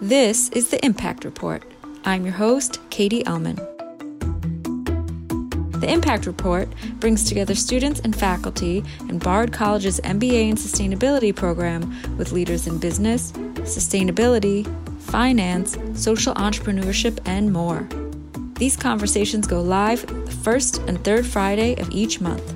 This is the Impact Report. I'm your host, Katie Ellman. The Impact Report brings together students and faculty in Bard College's MBA in Sustainability program with leaders in business, sustainability, finance, social entrepreneurship, and more. These conversations go live the first and third Friday of each month.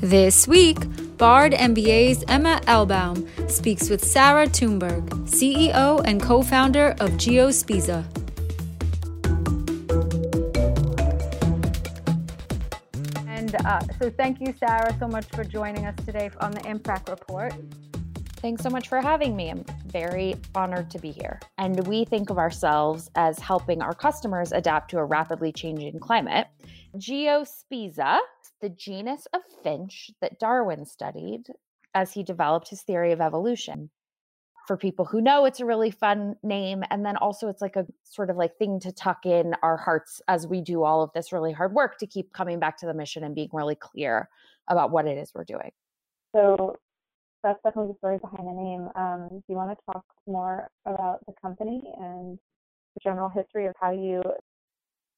This week, Bard MBA's Emma Elbaum speaks with Sarah Tuneberg, CEO and co founder of GeoSpiza. And uh, so, thank you, Sarah, so much for joining us today on the Impact Report. Thanks so much for having me. I'm very honored to be here. And we think of ourselves as helping our customers adapt to a rapidly changing climate. Geospiza, the genus of finch that Darwin studied as he developed his theory of evolution. For people who know, it's a really fun name. And then also, it's like a sort of like thing to tuck in our hearts as we do all of this really hard work to keep coming back to the mission and being really clear about what it is we're doing. So, that's definitely the story behind the name. Um, do you want to talk more about the company and the general history of how you?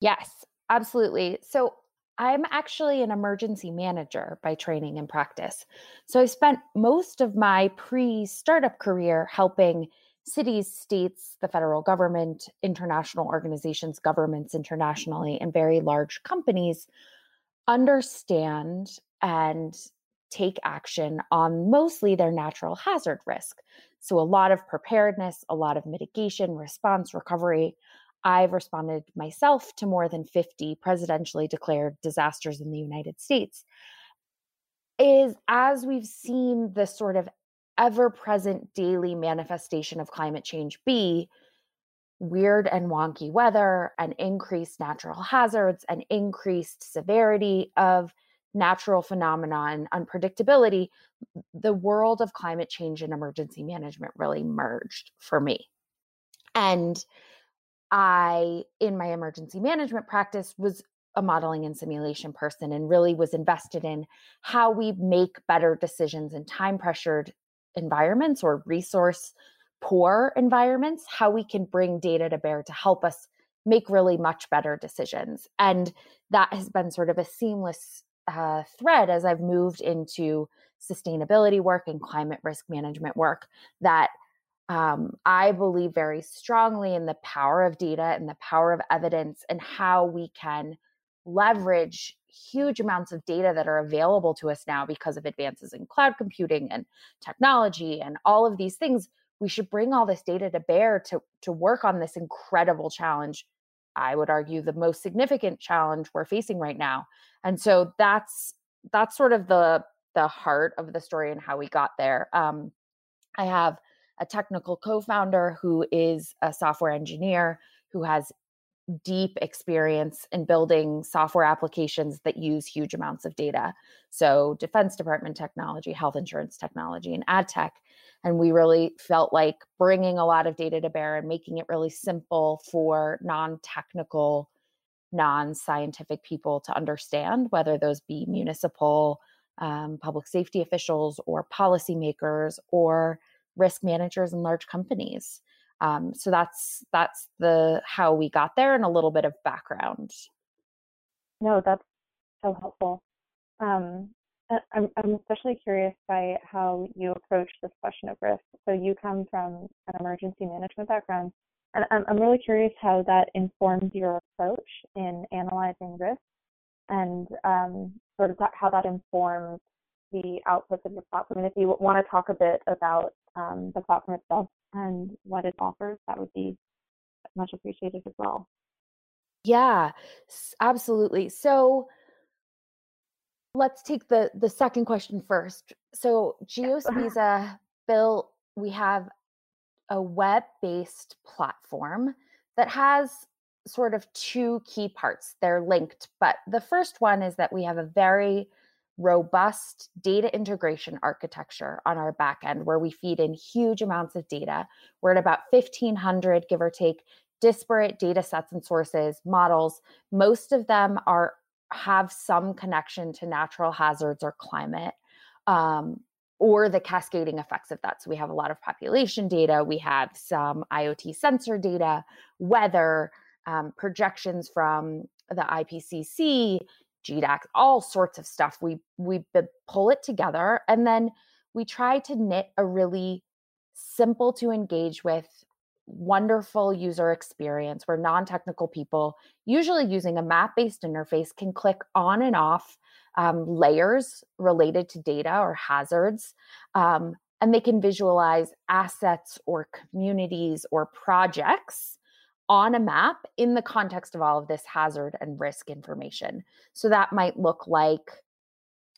Yes, absolutely. So I'm actually an emergency manager by training and practice. So I spent most of my pre startup career helping cities, states, the federal government, international organizations, governments internationally, and very large companies understand and take action on mostly their natural hazard risk. So, a lot of preparedness, a lot of mitigation, response, recovery. I've responded myself to more than 50 presidentially declared disasters in the United States. Is as we've seen the sort of ever present daily manifestation of climate change be weird and wonky weather and increased natural hazards and increased severity of natural phenomena and unpredictability, the world of climate change and emergency management really merged for me. And I, in my emergency management practice, was a modeling and simulation person and really was invested in how we make better decisions in time pressured environments or resource poor environments, how we can bring data to bear to help us make really much better decisions. And that has been sort of a seamless uh, thread as I've moved into sustainability work and climate risk management work that um, I believe very strongly in the power of data and the power of evidence and how we can leverage huge amounts of data that are available to us now because of advances in cloud computing and technology and all of these things. We should bring all this data to bear to to work on this incredible challenge i would argue the most significant challenge we're facing right now. And so that's that's sort of the the heart of the story and how we got there. Um, i have a technical co-founder who is a software engineer who has deep experience in building software applications that use huge amounts of data. So, Defense Department technology, health insurance technology, and ad tech. And we really felt like bringing a lot of data to bear and making it really simple for non technical, non scientific people to understand, whether those be municipal, um, public safety officials, or policymakers, or risk managers in large companies. Um, so that's that's the how we got there and a little bit of background. No, that's so helpful. Um, I'm I'm especially curious by how you approach this question of risk. So you come from an emergency management background, and I'm I'm really curious how that informs your approach in analyzing risk, and um, sort of how that informs the outputs of your platform. And if you want to talk a bit about um, the platform itself and what it offers, that would be much appreciated as well. Yeah, absolutely. So let's take the the second question first. So GeoSpiza built we have a web-based platform that has sort of two key parts. They're linked, but the first one is that we have a very robust data integration architecture on our backend where we feed in huge amounts of data. We're at about 1,500, give or take, disparate data sets and sources, models. Most of them are have some connection to natural hazards or climate. Um, or the cascading effects of that. So we have a lot of population data, we have some IoT sensor data, weather, um, projections from the IPCC, GDAC, all sorts of stuff. We we pull it together and then we try to knit a really simple to engage with wonderful user experience where non-technical people usually using a map-based interface can click on and off um, layers related to data or hazards um, and they can visualize assets or communities or projects on a map in the context of all of this hazard and risk information so that might look like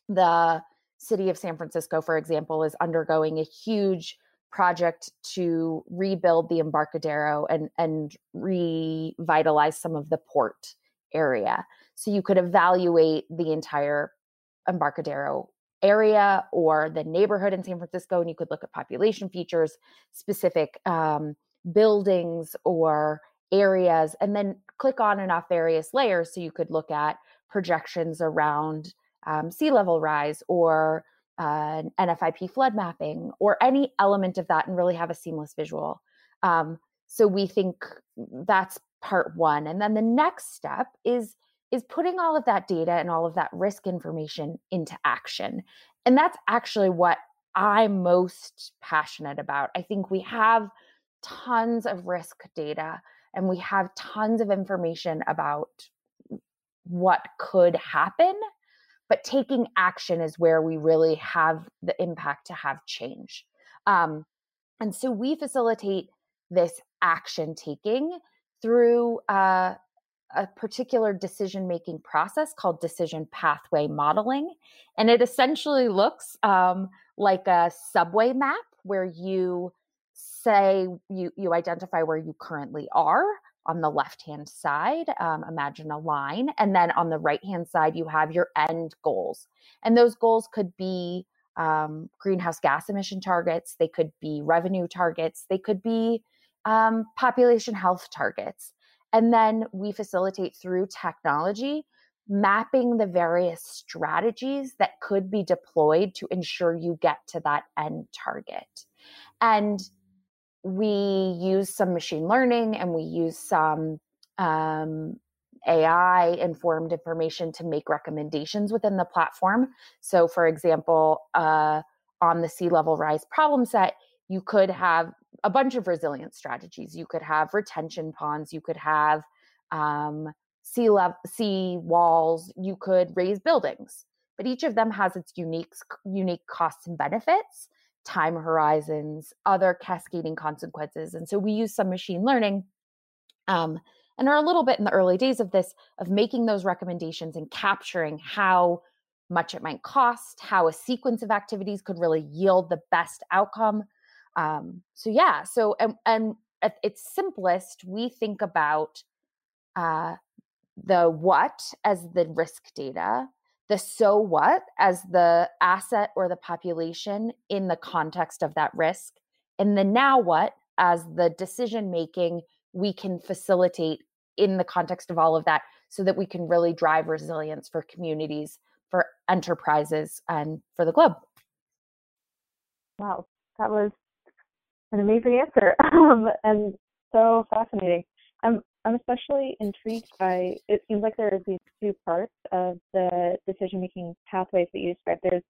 the city of san francisco for example is undergoing a huge project to rebuild the Embarcadero and and revitalize some of the port area. So you could evaluate the entire Embarcadero area or the neighborhood in San Francisco, and you could look at population features, specific um, buildings or areas, and then click on and off various layers. So you could look at projections around um, sea level rise or uh, NFIP flood mapping or any element of that and really have a seamless visual. Um, so we think that's part one. And then the next step is is putting all of that data and all of that risk information into action. And that's actually what I'm most passionate about. I think we have tons of risk data and we have tons of information about what could happen but taking action is where we really have the impact to have change. Um, and so we facilitate this action taking through uh, a particular decision making process called decision pathway modeling. And it essentially looks um, like a subway map where you say you you identify where you currently are on the left hand side, um, imagine a line. And then on the right hand side, you have your end goals. And those goals could be um, greenhouse gas emission targets, they could be revenue targets, they could be um, population health targets. And then we facilitate through technology mapping the various strategies that could be deployed to ensure you get to that end target. And we use some machine learning and we use some um, AI informed information to make recommendations within the platform. So, for example, uh, on the sea level rise problem set, you could have a bunch of resilience strategies. You could have retention ponds. You could have um, sea level sea walls. You could raise buildings. But each of them has its unique unique costs and benefits time horizons, other cascading consequences. And so we use some machine learning um, and are a little bit in the early days of this of making those recommendations and capturing how much it might cost, how a sequence of activities could really yield the best outcome. Um, so yeah, so and, and at its simplest, we think about uh, the what as the risk data, the so what as the asset or the population in the context of that risk, and the now what as the decision making we can facilitate in the context of all of that so that we can really drive resilience for communities, for enterprises, and for the globe. Wow, that was an amazing answer um, and so fascinating. I'm I'm especially intrigued by it seems like there are these two parts of the decision making pathways that you described. There's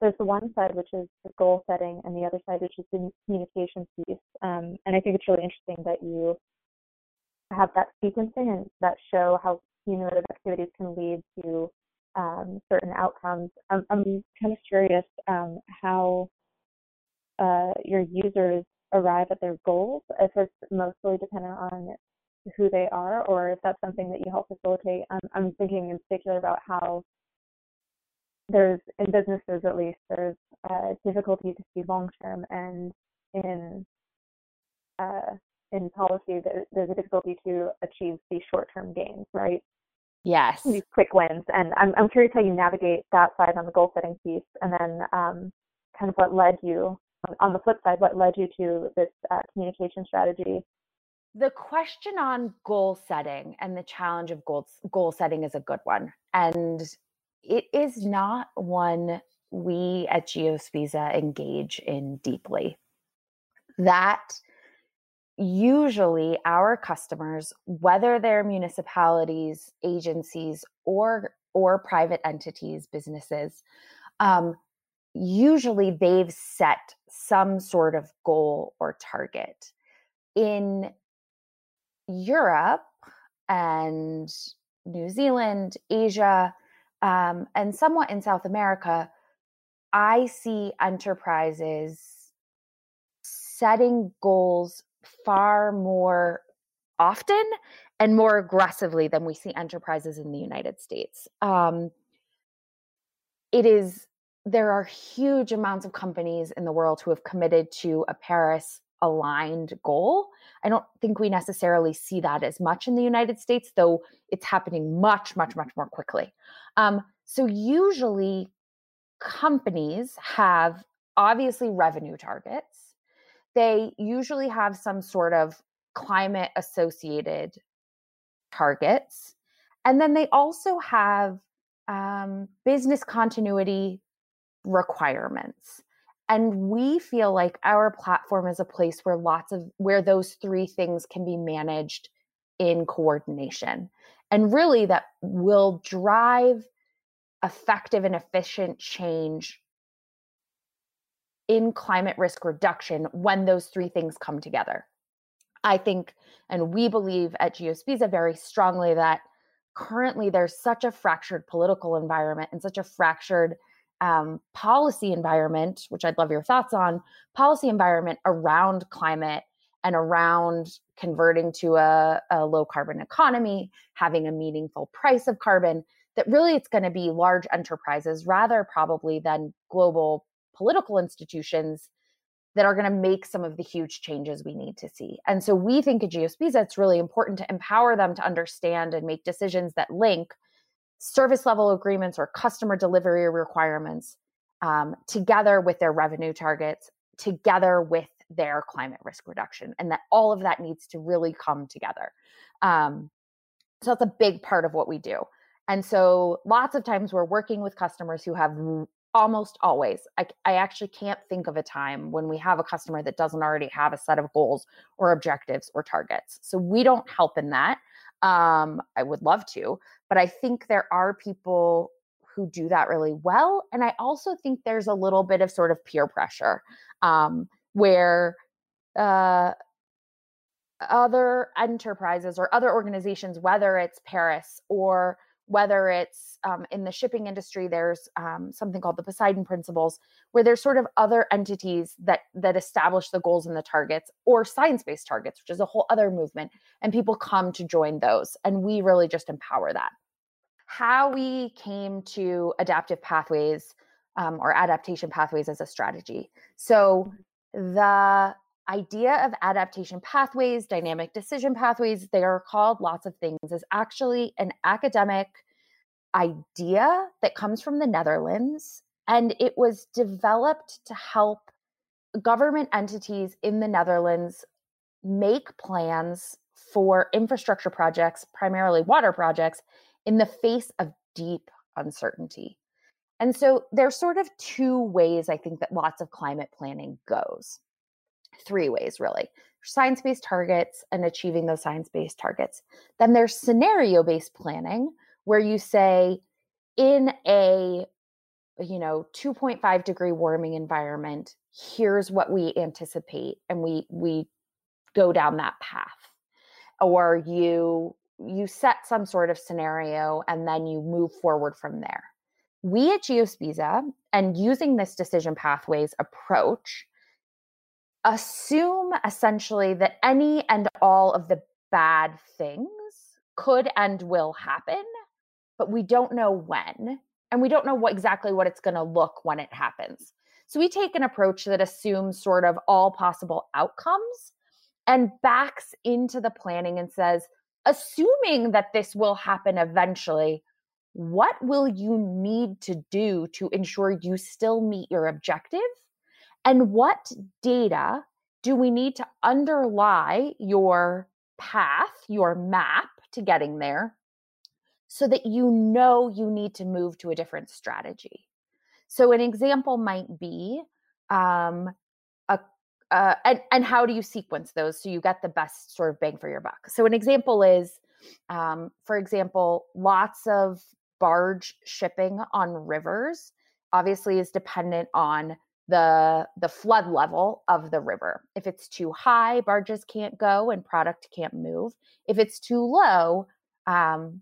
there's the one side which is the goal setting and the other side which is the communication piece. Um, and I think it's really interesting that you have that sequencing and that show how cumulative activities can lead to um, certain outcomes. I'm, I'm kind of curious um, how uh, your users arrive at their goals, if it's mostly dependent on who they are, or if that's something that you help facilitate. Um, I'm thinking in particular about how there's in businesses at least there's uh, difficulty to see long term, and in uh, in policy there, there's a difficulty to achieve these short term gains, right? Yes. These quick wins, and I'm I'm curious how you navigate that side on the goal setting piece, and then um, kind of what led you on the flip side, what led you to this uh, communication strategy the question on goal setting and the challenge of goal, goal setting is a good one. And it is not one we at GeoSpiza engage in deeply. That usually our customers, whether they're municipalities, agencies, or or private entities, businesses, um, usually they've set some sort of goal or target. In Europe and New Zealand, Asia, um, and somewhat in South America, I see enterprises setting goals far more often and more aggressively than we see enterprises in the United States. Um, it is there are huge amounts of companies in the world who have committed to a Paris aligned goal. I don't think we necessarily see that as much in the United States, though it's happening much, much, much more quickly. Um, so, usually, companies have obviously revenue targets. They usually have some sort of climate associated targets. And then they also have um, business continuity requirements. And we feel like our platform is a place where lots of where those three things can be managed in coordination. And really that will drive effective and efficient change in climate risk reduction when those three things come together. I think, and we believe at Geospiza very strongly that currently there's such a fractured political environment and such a fractured um, policy environment, which I'd love your thoughts on, policy environment around climate and around converting to a, a low carbon economy, having a meaningful price of carbon, that really it's going to be large enterprises rather probably than global political institutions that are going to make some of the huge changes we need to see. And so we think at Geospiza it's really important to empower them to understand and make decisions that link service level agreements or customer delivery requirements um, together with their revenue targets, together with their climate risk reduction, and that all of that needs to really come together. Um, so that's a big part of what we do. And so lots of times we're working with customers who have almost always I, I actually can't think of a time when we have a customer that doesn't already have a set of goals or objectives or targets so we don't help in that um, i would love to but i think there are people who do that really well and i also think there's a little bit of sort of peer pressure um, where uh, other enterprises or other organizations whether it's paris or whether it's um, in the shipping industry there's um, something called the poseidon principles where there's sort of other entities that that establish the goals and the targets or science-based targets which is a whole other movement and people come to join those and we really just empower that. How we came to adaptive pathways um, or adaptation pathways as a strategy. So the idea of adaptation pathways, dynamic decision pathways, they are called lots of things, is actually an academic idea that comes from the Netherlands. And it was developed to help government entities in the Netherlands make plans for infrastructure projects, primarily water projects, in the face of deep uncertainty. And so there's sort of two ways I think that lots of climate planning goes three ways really science based targets and achieving those science based targets. Then there's scenario based planning, where you say, in a you know 2.5 degree warming environment here's what we anticipate and we we go down that path or you you set some sort of scenario and then you move forward from there we at geospiza and using this decision pathways approach assume essentially that any and all of the bad things could and will happen, but we don't know when. And we don't know what exactly what it's going to look when it happens. So we take an approach that assumes sort of all possible outcomes and backs into the planning and says, assuming that this will happen eventually, what will you need to do to ensure you still meet your objective and what data do we need to underlie your path, your map to getting there, so that you know you need to move to a different strategy? So an example might be um, a uh, and and how do you sequence those so you get the best sort of bang for your buck? So an example is, um, for example, lots of barge shipping on rivers obviously is dependent on the the flood level of the river. If it's too high, barges can't go and product can't move. If it's too low, um,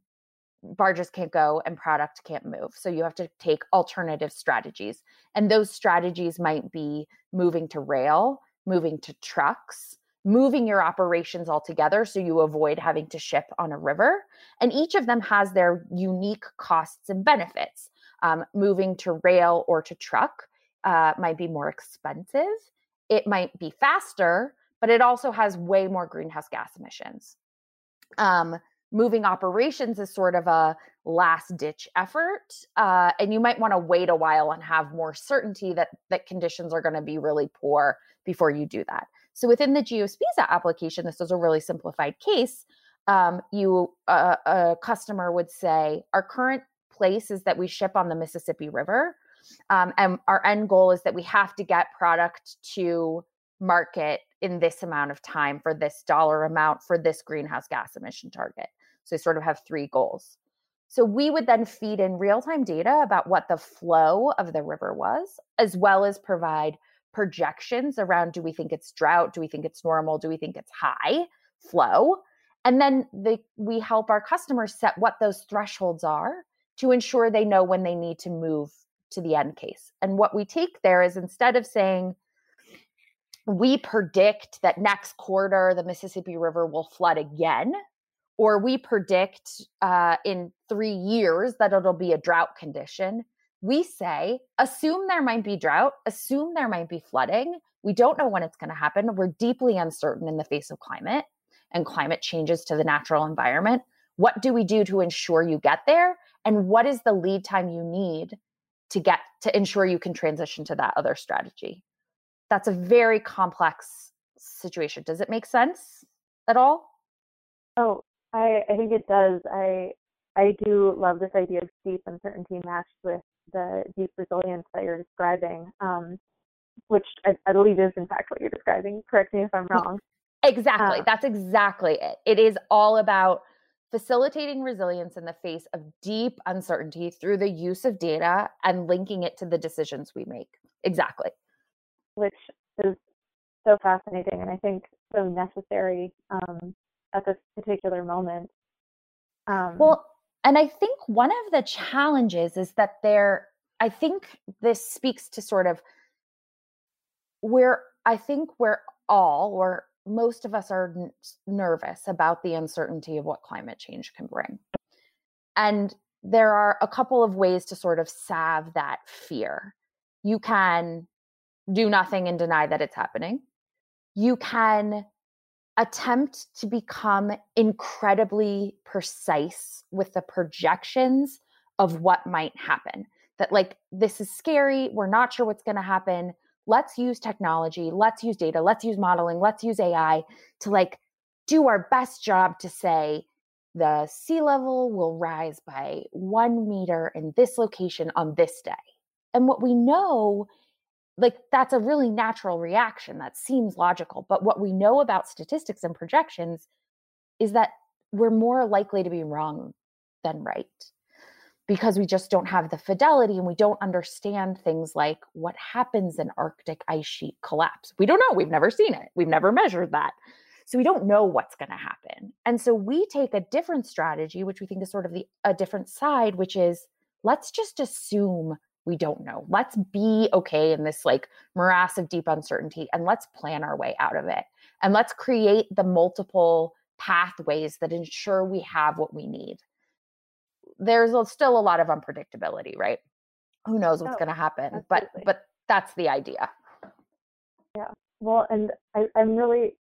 barges can't go and product can't move. So you have to take alternative strategies. And those strategies might be moving to rail, moving to trucks, moving your operations altogether so you avoid having to ship on a river. And each of them has their unique costs and benefits. Um, moving to rail or to truck uh, might be more expensive. It might be faster, but it also has way more greenhouse gas emissions. Um, moving operations is sort of a last ditch effort uh, and you might want to wait a while and have more certainty that that conditions are going to be really poor before you do that so within the geospiza application this is a really simplified case um, you uh, a customer would say our current place is that we ship on the mississippi river um, and our end goal is that we have to get product to market in this amount of time for this dollar amount for this greenhouse gas emission target. So we sort of have three goals. So we would then feed in real time data about what the flow of the river was, as well as provide projections around do we think it's drought? Do we think it's normal? Do we think it's high flow? And then the, we help our customers set what those thresholds are to ensure they know when they need to move to the end case. And what we take there is instead of saying, we predict that next quarter the Mississippi River will flood again, or we predict uh, in three years that it'll be a drought condition. We say, assume there might be drought, assume there might be flooding. We don't know when it's going to happen. We're deeply uncertain in the face of climate and climate changes to the natural environment. What do we do to ensure you get there? And what is the lead time you need to get to ensure you can transition to that other strategy. That's a very complex situation. Does it make sense at all? Oh, I, I think it does. I I do love this idea of deep uncertainty matched with the deep resilience that you're describing, um, which I, I, believe is in fact what you're describing. Correct me if I'm wrong. Exactly. Uh, That's exactly it. It is all about facilitating resilience in the face of deep uncertainty through the use of data and linking it to the decisions we make. Exactly. Which is so fascinating and I think so necessary um, at this particular moment. Um, well, and I think one of the challenges is that there, I think this speaks to sort of where I think we're all, or most of us are n- nervous about the uncertainty of what climate change can bring. And there are a couple of ways to sort of salve that fear. You can do nothing and deny that it's happening. You can attempt to become incredibly precise with the projections of what might happen. That, like, this is scary. We're not sure what's going to happen let's use technology, let's use data, let's use modeling, let's use AI to like do our best job to say the sea level will rise by one meter in this location on this day. And what we know, like that's a really natural reaction that seems logical. But what we know about statistics and projections is that we're more likely to be wrong than right because we just don't have the fidelity and we don't understand things like what happens in Arctic ice sheet collapse. We don't know. We've never seen it. We've never measured that. So we don't know what's going to happen. And so we take a different strategy, which we think is sort of the a different side, which is let's just assume we don't know. Let's be okay in this like morass of deep uncertainty and let's plan our way out of it. And let's create the multiple pathways that ensure we have what we need there's still a lot of unpredictability, right? Who knows what's oh, going to happen? Absolutely. But but that's the idea. Yeah. Well, and I, I'm really,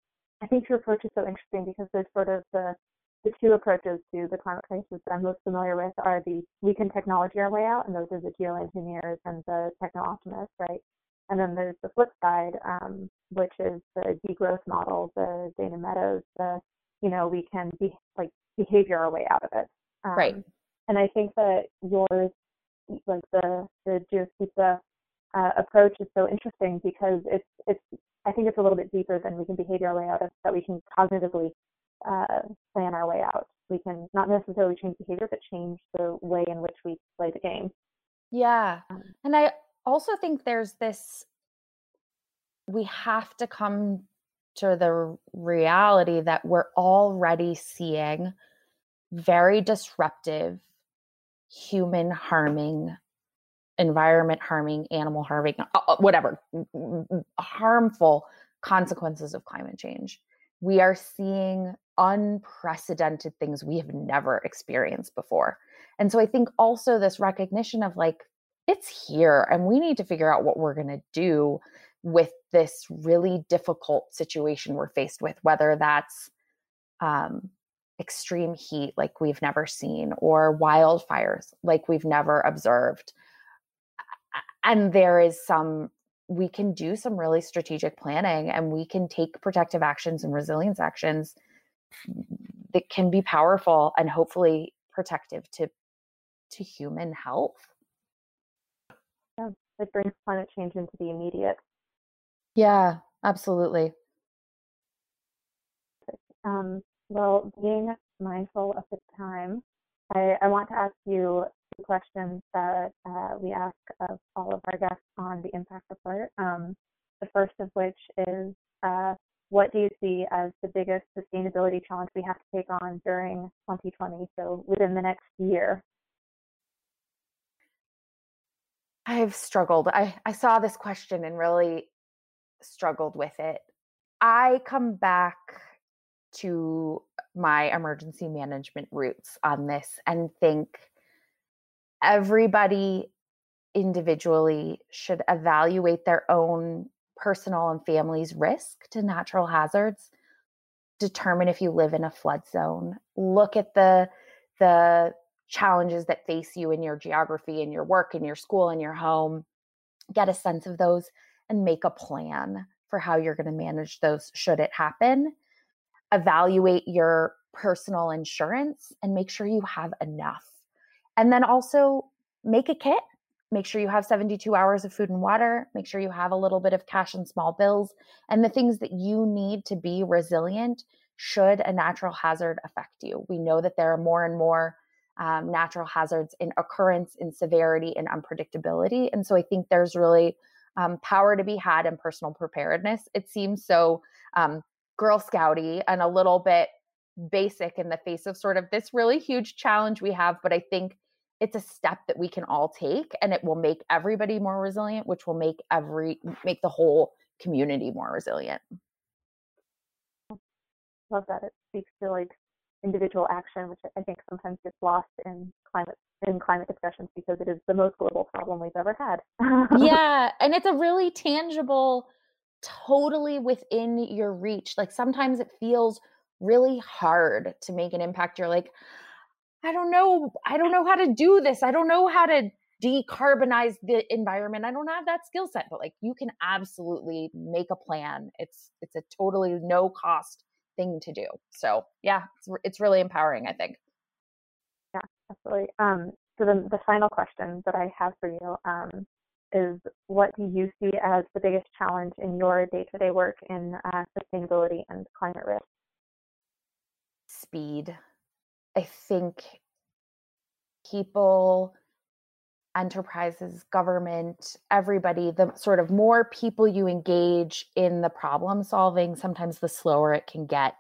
I think your approach is so interesting because there's sort of the the two approaches to the climate crisis that I'm most familiar with are the we can technology our way out, and those are the geoengineers and the techno optimists, right? And then there's the flip side, um, which is the degrowth model, the Dana Meadows, the you know we can be like behavior our way out of it. Um, right and I think that yours like the the geospiza uh, approach is so interesting because it's it's I think it's a little bit deeper than we can behavior our way out of that we can cognitively uh, plan our way out. We can not necessarily change behavior, but change the way in which we play the game. Yeah. Um, and I also think there's this we have to come to the reality that we're already seeing very disruptive, human harming, environment harming, animal harming, uh, uh, whatever, harmful consequences of climate change. We are seeing unprecedented things we have never experienced before. And so I think also this recognition of like, it's here and we need to figure out what we're going to do with this really difficult situation we're faced with, whether that's um, extreme heat like we've never seen or wildfires like we've never observed. And there is some, we can do some really strategic planning and we can take protective actions and resilience actions that can be powerful and hopefully protective to to human health. Yeah, it brings climate change into the immediate. Yeah, absolutely. Um, well, being mindful of the time, I, I want to ask you two questions that uh, we ask of all of our guests on the impact report. Um, the first of which is uh, what do you see as the biggest sustainability challenge we have to take on during 2020, so within the next year? I've struggled. I, I saw this question and really struggled with it. I come back to my emergency management roots on this and think everybody individually should evaluate their own personal and family's risk to natural hazards determine if you live in a flood zone look at the the challenges that face you in your geography in your work in your school in your home. Get a sense of those and make a plan for how you're going to manage those should it happen evaluate your personal insurance and make sure you have enough. And then also make a kit. Make sure you have 72 hours of food and water. Make sure you have a little bit of cash and small bills. And the things that you need to be resilient should a natural hazard affect you. We know that there are more and more um, natural hazards in occurrence in severity and unpredictability. And so i think there's really um, power to be had in personal preparedness. It seems so um, girl scouty and a little bit basic in the face of sort of this really huge challenge we have but i think it's a step that we can all take and it will make everybody more resilient which will make every make the whole community more resilient. Love that it speaks to like individual action which i think sometimes gets lost in climate in climate discussions because it is the most global problem we've ever had. Yeah and it's a really tangible totally within your reach like sometimes it feels really hard to make an impact you're like I don't know. I don't know how to do this. I don't know how to decarbonize the environment. I don't have that skill set, but like you can absolutely make a plan. It's it's a totally no cost thing to do. So yeah, it's it's really empowering. I think. Yeah, absolutely. Um, so the the final question that I have for you um, is, what do you see as the biggest challenge in your day to day work in uh, sustainability and climate risk? Speed I think people, enterprises, government, everybody, the sort of more people you engage in the problem solving, sometimes the slower it can get.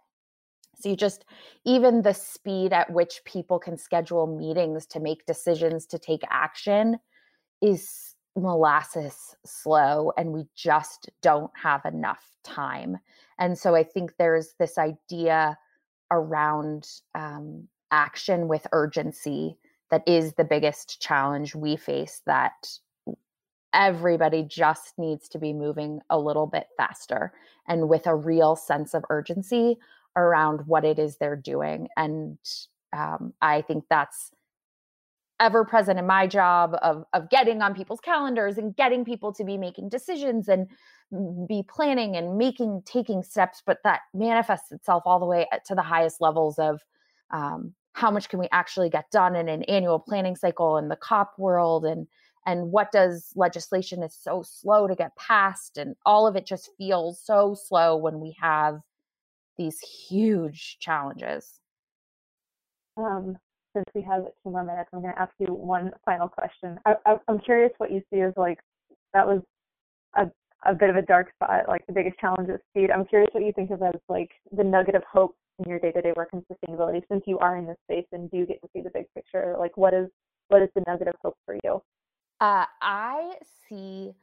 So you just, even the speed at which people can schedule meetings to make decisions to take action is molasses slow and we just don't have enough time. And so I think there's this idea around um, action with urgency that is the biggest challenge we face that everybody just needs to be moving a little bit faster and with a real sense of urgency around what it is they're doing and um, i think that's ever present in my job of of getting on people's calendars and getting people to be making decisions and be planning and making taking steps but that manifests itself all the way to the highest levels of um, how much can we actually get done in an annual planning cycle in the COP world and and what does legislation is so slow to get passed and all of it just feels so slow when we have these huge challenges. Um, since we have two more minutes i'm going to ask you one final question. I, I, i'm curious what you see as like that was a, a bit of a dark spot like the biggest challenge is speed. I'm curious what you think of as like the nugget of hope in your day-to-day work in sustainability since you are in this space and do get to see the big picture. Like what is what is the nugget of hope for you? Uh, I see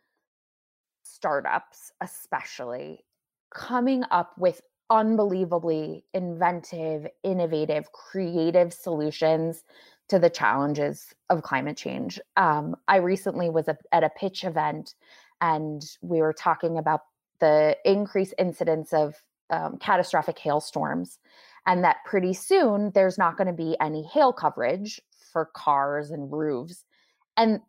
startups, especially, coming up with unbelievably inventive, innovative, creative solutions to the challenges of climate change. Um, I recently was a, at a pitch event and we were talking about the increased incidence of um, catastrophic hailstorms, and that pretty soon there's not going to be any hail coverage for cars and roofs. And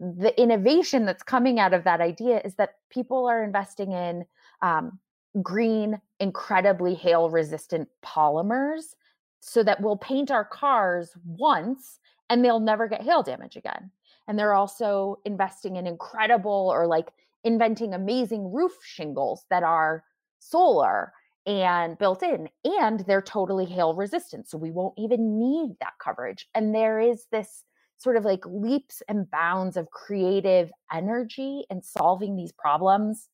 the innovation that's coming out of that idea is that people are investing in um, green, incredibly hail resistant polymers so that we'll paint our cars once and they'll never get hail damage again. And they're also investing in incredible or like inventing amazing roof shingles that are solar and built in and they're totally hail resistant so we won't even need that coverage and there is this sort of like leaps and bounds of creative energy and solving these problems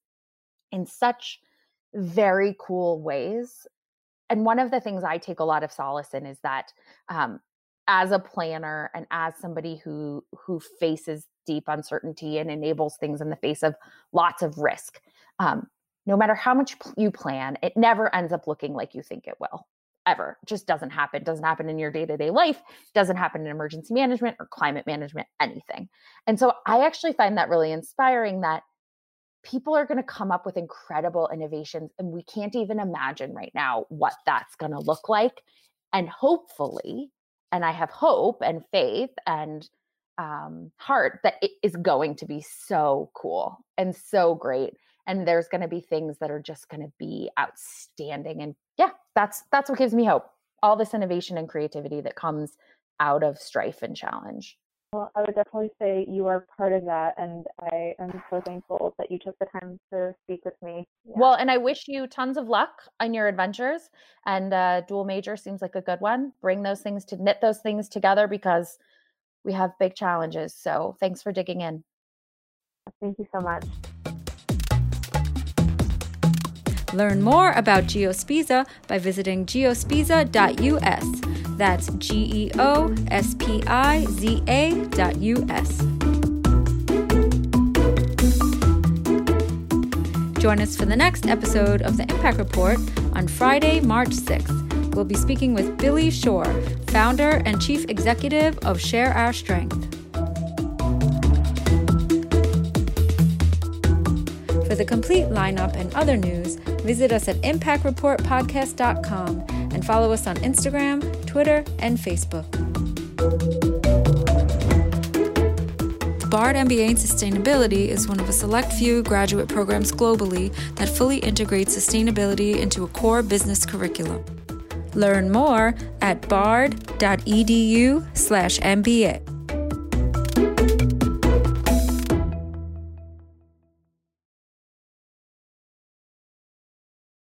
in such very cool ways. And one of the things I take a lot of solace in is that um, as a planner and as somebody who who faces deep uncertainty and enables things in the face of lots of risk, um, no matter how much you plan, it never ends up looking like you think it will ever. Just doesn't happen. Doesn't happen in your day-to-day life. Doesn't happen in emergency management or climate management anything. And so i actually find that really inspiring that people are going to come up with incredible innovations and we can't even imagine right now what that's going to look like and hopefully and i have hope and faith and um, heart that it is going to be so cool and so great and there's going to be things that are just going to be outstanding and yeah that's that's what gives me hope all this innovation and creativity that comes out of strife and challenge well i would definitely say you are part of that and i am so thankful that you took the time to speak with me yeah. well and i wish you tons of luck on your adventures and uh, dual major seems like a good one bring those things to knit those things together because we have big challenges so thanks for digging in thank you so much Learn more about Geospiza by visiting geospiza.us. That's G E O S P I Z A dot U-S. Join us for the next episode of the Impact Report on Friday, March 6th. We'll be speaking with Billy Shore, founder and chief executive of Share Our Strength. For the complete lineup and other news, Visit us at impactreportpodcast.com follow us on Instagram, Twitter, and Facebook. The Bard MBA in Sustainability is one of a select few graduate programs globally that fully integrates sustainability into a core business curriculum. Learn more at bard.edu/mba.